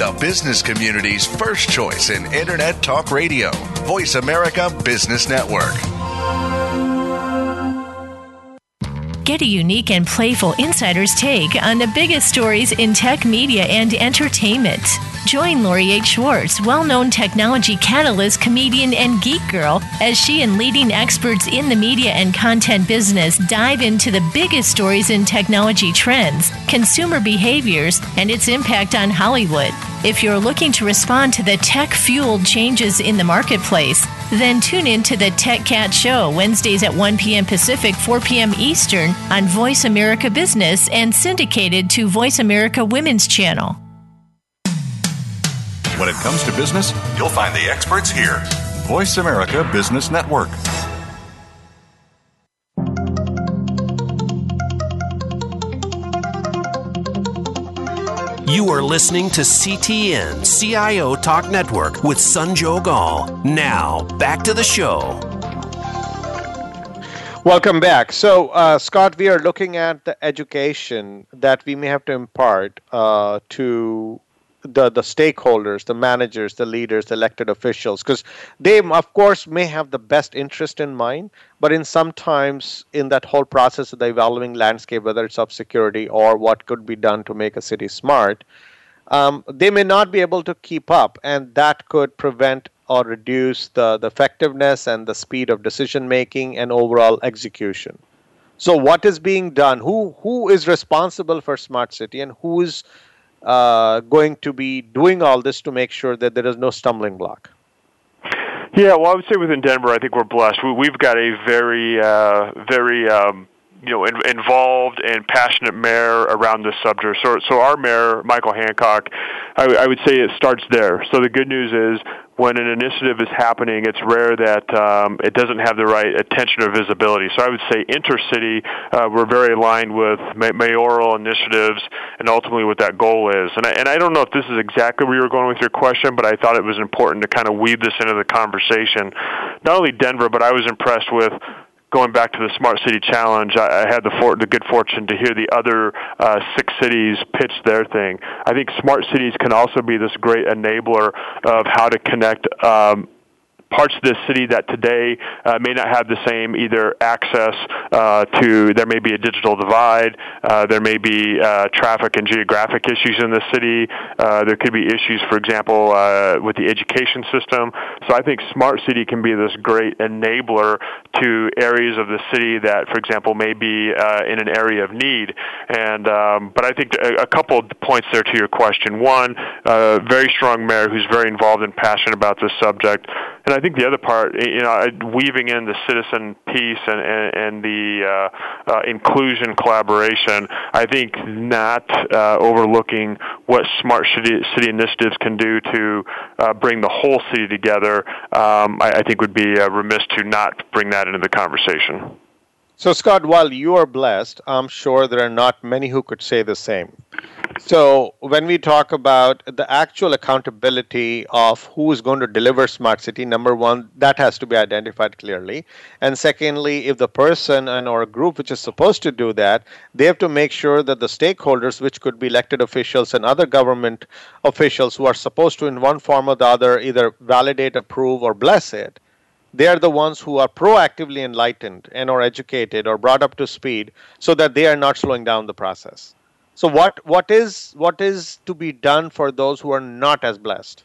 Speaker 7: the business community's first choice in Internet Talk Radio. Voice America Business Network.
Speaker 8: Get a unique and playful insider's take on the biggest stories in tech media and entertainment. Join Lori H. Schwartz, well known technology catalyst, comedian, and geek girl, as she and leading experts in the media and content business dive into the biggest stories in technology trends, consumer behaviors, and its impact on Hollywood. If you're looking to respond to the tech fueled changes in the marketplace, then tune in to the Tech Cat Show Wednesdays at 1 p.m. Pacific, 4 p.m. Eastern on Voice America Business and syndicated to Voice America Women's Channel.
Speaker 6: When it comes to business, you'll find the experts here. Voice America Business Network.
Speaker 1: You are listening to CTN CIO Talk Network with Sanjog Aul. Now, back to the show.
Speaker 2: Welcome back. So, uh, Scott, we are looking at the education that we may have to impart uh, to the the stakeholders, the managers, the leaders, the elected officials, because they, of course, may have the best interest in mind, but in sometimes in that whole process of the evolving landscape, whether it's of security or what could be done to make a city smart, um, they may not be able to keep up, and that could prevent or reduce the, the effectiveness and the speed of decision making and overall execution. So, what is being done? Who who is responsible for smart city, and who's uh, going to be doing all this to make sure that there is no stumbling block?
Speaker 4: Yeah, well, I would say within Denver, I think we're blessed. We, have got a very, uh, very um, you know, in, involved and passionate mayor around this subject. So, so our mayor, Michael Hancock, I, I would say it starts there. So the good news is when an initiative is happening, it's rare that um, it doesn't have the right attention or visibility. So I would say intercity, uh, we're very aligned with ma- mayoral initiatives and ultimately what that goal is. And I, and I don't know if this is exactly where you were going with your question, but I thought it was important to kind of weave this into the conversation. Not only Denver, but I was impressed with going back to the Smart City Challenge, I, I had the, for, the good fortune to hear the other uh, six cities pitch their thing. I think smart cities can also be this great enabler of how to connect um, parts of the city that today uh, may not have the same either access uh, to, there may be a digital divide, uh, there may be uh, traffic and geographic issues in the city, uh, there could be issues, for example, uh, with the education system. So I think Smart City can be this great enabler to areas of the city that, for example, may be in an area of need. And um, but I think a, a couple points there to your question. One, uh very strong mayor who's very involved and passionate about this subject. And I think the other part, you know, weaving in the citizen piece and, and, and the uh, uh, inclusion collaboration, I think not uh, overlooking what smart city, city initiatives can do to uh, bring the whole city together, um, I, I think would be uh, remiss to not bring that into the conversation.
Speaker 2: So, Scott, while you are blessed, I'm sure there are not many who could say the same. So, when we talk about the actual accountability of who is going to deliver smart city, number one, that has to be identified clearly. And secondly, if the person and or a group which is supposed to do that, they have to make sure that the stakeholders, which could be elected officials and other government officials who are supposed to, in one form or the other, either validate, approve, or bless it, they are the ones who are proactively enlightened and or educated or brought up to speed so that they are not slowing down the process so what what is what is to be done for those who are not as blessed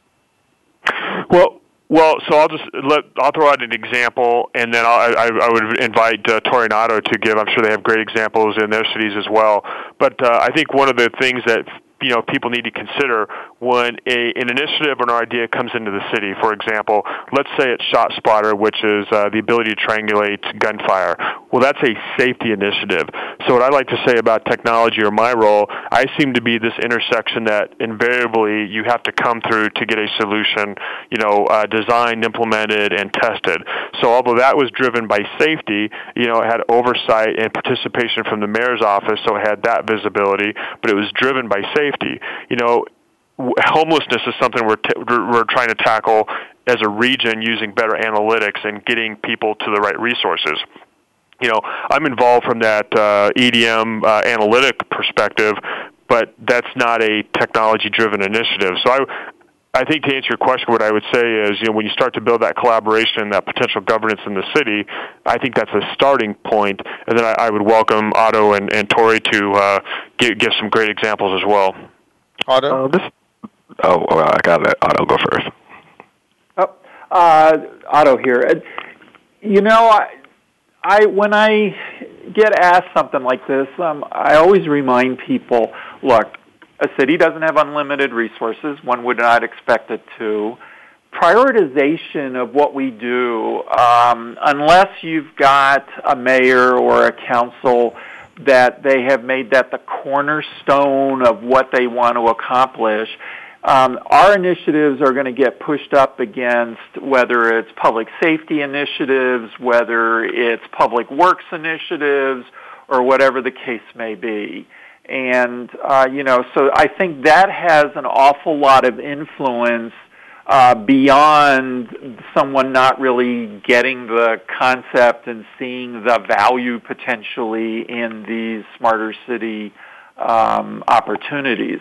Speaker 4: well well, so I'll just let I'll throw out an example, and then I'll, I, I would invite uh, Toronado to give. I'm sure they have great examples in their cities as well. But uh, I think one of the things that you know people need to consider when a, an initiative or an idea comes into the city. For example, let's say it's ShotSpotter, which is uh, the ability to triangulate gunfire. Well, that's a safety initiative. So what I like to say about technology or my role, I seem to be this intersection that invariably you have to come through to get a solution, you know, uh, designed, implemented, and tested. So although that was driven by safety, you know, it had oversight and participation from the mayor's office, so it had that visibility, but it was driven by safety. You know, homelessness is something we're, t- we're trying to tackle as a region using better analytics and getting people to the right resources. You know, I'm involved from that uh, EDM uh, analytic perspective, but that's not a technology-driven initiative. So I, I think to answer your question, what I would say is, you know, when you start to build that collaboration and that potential governance in the city, I think that's a starting point. point, and then I, I would welcome Otto and, and Torri to uh, give, give some great examples as well.
Speaker 2: Otto,
Speaker 5: uh, this, oh, well, I got let Otto go first.
Speaker 3: Oh, uh, Otto here. Uh, you know, I, I when I get asked something like this, um, I always remind people, look a city doesn't have unlimited resources. One would not expect it to. Prioritization of what we do, um, unless you've got a mayor or a council that they have made that the cornerstone of what they want to accomplish, um, our initiatives are going to get pushed up against whether it's public safety initiatives, whether it's public works initiatives, or whatever the case may be. And, uh, you know, so I think that has an awful lot of influence uh, beyond someone not really getting the concept and seeing the value potentially in these smarter city um, opportunities.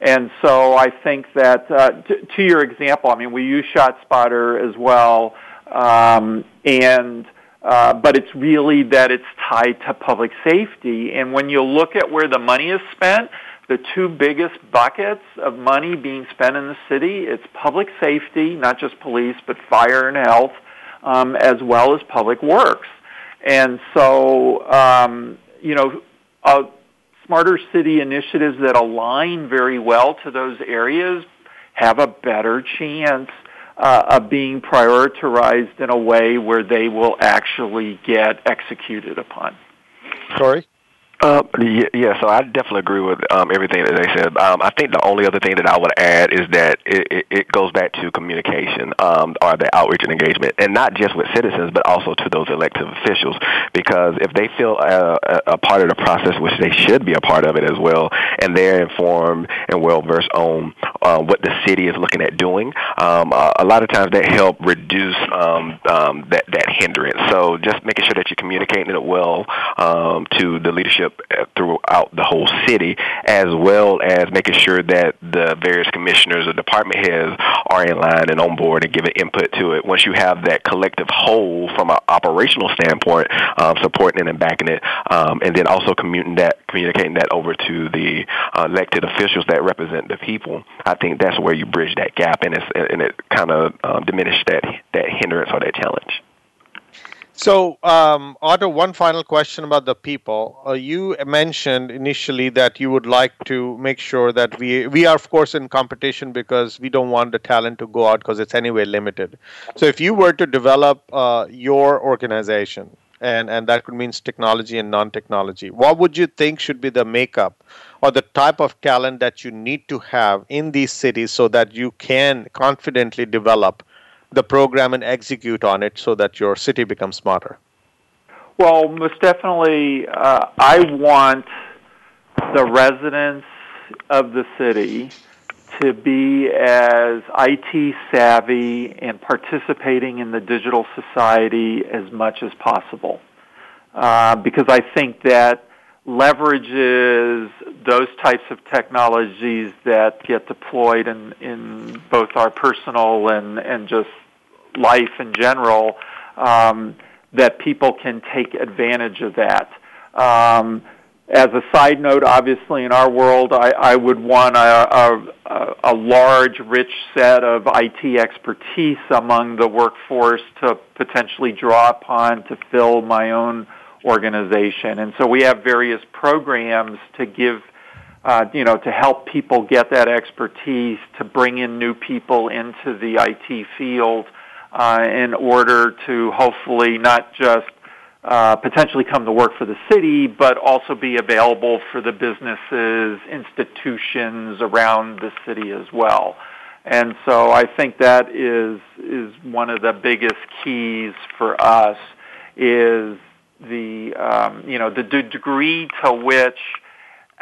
Speaker 3: And so I think that, uh, t- to your example, I mean, we use ShotSpotter as well, um, and uh, but it's really that it's tied to public safety. And when you look at where the money is spent, the two biggest buckets of money being spent in the city, it's public safety, not just police, but fire and health, um, as well as public works. And so, um, you know, uh, smarter city initiatives that align very well to those areas have a better chance uh, being prioritized in a way where they will actually get executed upon.
Speaker 2: Sorry?
Speaker 5: Uh, yeah, so I definitely agree with um, everything that they said. Um, I think the only other thing that I would add is that it, it, it goes back to communication um, or the outreach and engagement, and not just with citizens, but also to those elected officials. Because if they feel uh, a, a part of the process, which they should be a part of it as well, and they're informed and well versed on uh, what the city is looking at doing, um, uh, a lot of times that help reduce um, um, that that hindrance. So just making sure that you're communicating it well um, to the leadership leadership uh, throughout the whole city, as well as making sure that the various commissioners or department heads are in line and on board and giving input to it. Once you have that collective whole from an operational standpoint, um, supporting it and backing it, um, and then also that, communicating that over to the uh, elected officials that represent the people, I think that's where you bridge that gap and, and it kind of um, diminish that that hindrance or that challenge.
Speaker 2: So, um, Otto, one final question about the people. Uh, you mentioned initially that you would like to make sure that we we are, of course, in competition because we don't want the talent to go out because it's anyway limited. So, if you were to develop uh, your organization, and and that could mean technology and non-technology, what would you think should be the makeup or the type of talent that you need to have in these cities so that you can confidently develop the program and execute on it so that your city becomes smarter?
Speaker 3: Well, most definitely, uh, I want the residents of the city to be as IT savvy and participating in the digital society as much as possible. Uh, because I think that leverages those types of technologies that get deployed in, in both our personal and, and just life in general, um, that people can take advantage of that. Um, as a side note, obviously in our world, I, I would want a, a, a large, rich set of IT expertise among the workforce to potentially draw upon to fill my own organization. And so we have various programs to give uh, you know, to help people get that expertise, to bring in new people into the IT field uh, in order to hopefully not just uh, potentially come to work for the city, but also be available for the businesses, institutions around the city as well. And so I think that is is one of the biggest keys for us is the um, you know the degree to which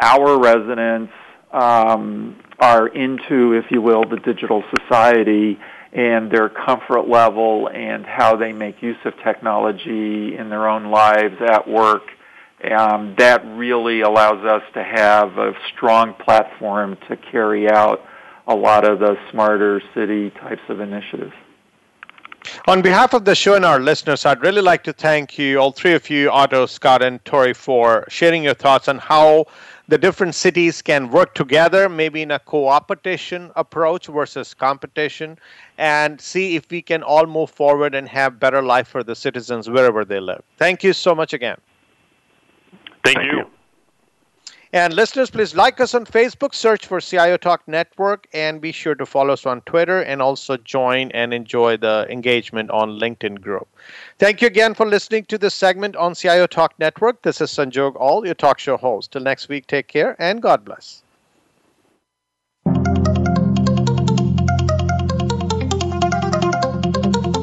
Speaker 3: our residents um, are into, if you will, the digital society and their comfort level and how they make use of technology in their own lives at work. Um, that really allows us to have a strong platform to carry out a lot of the smarter city types of initiatives.
Speaker 2: On behalf of the show and our listeners, I'd really like to thank you, all three of you, Otto, Scott, and Torri, for sharing your thoughts on how the different cities can work together, maybe in a cooperation approach versus competition, and see if we can all move forward and have better life for the citizens wherever they live. Thank you so much again.
Speaker 4: Thank, Thank you. you.
Speaker 2: And listeners, please like us on Facebook, search for CIO Talk Network, and be sure to follow us on Twitter and also join and enjoy the engagement on LinkedIn group. Thank you again for listening to this segment on CIO Talk Network. This is Sanjog Aul, your talk show host. Till next week, take care and God bless.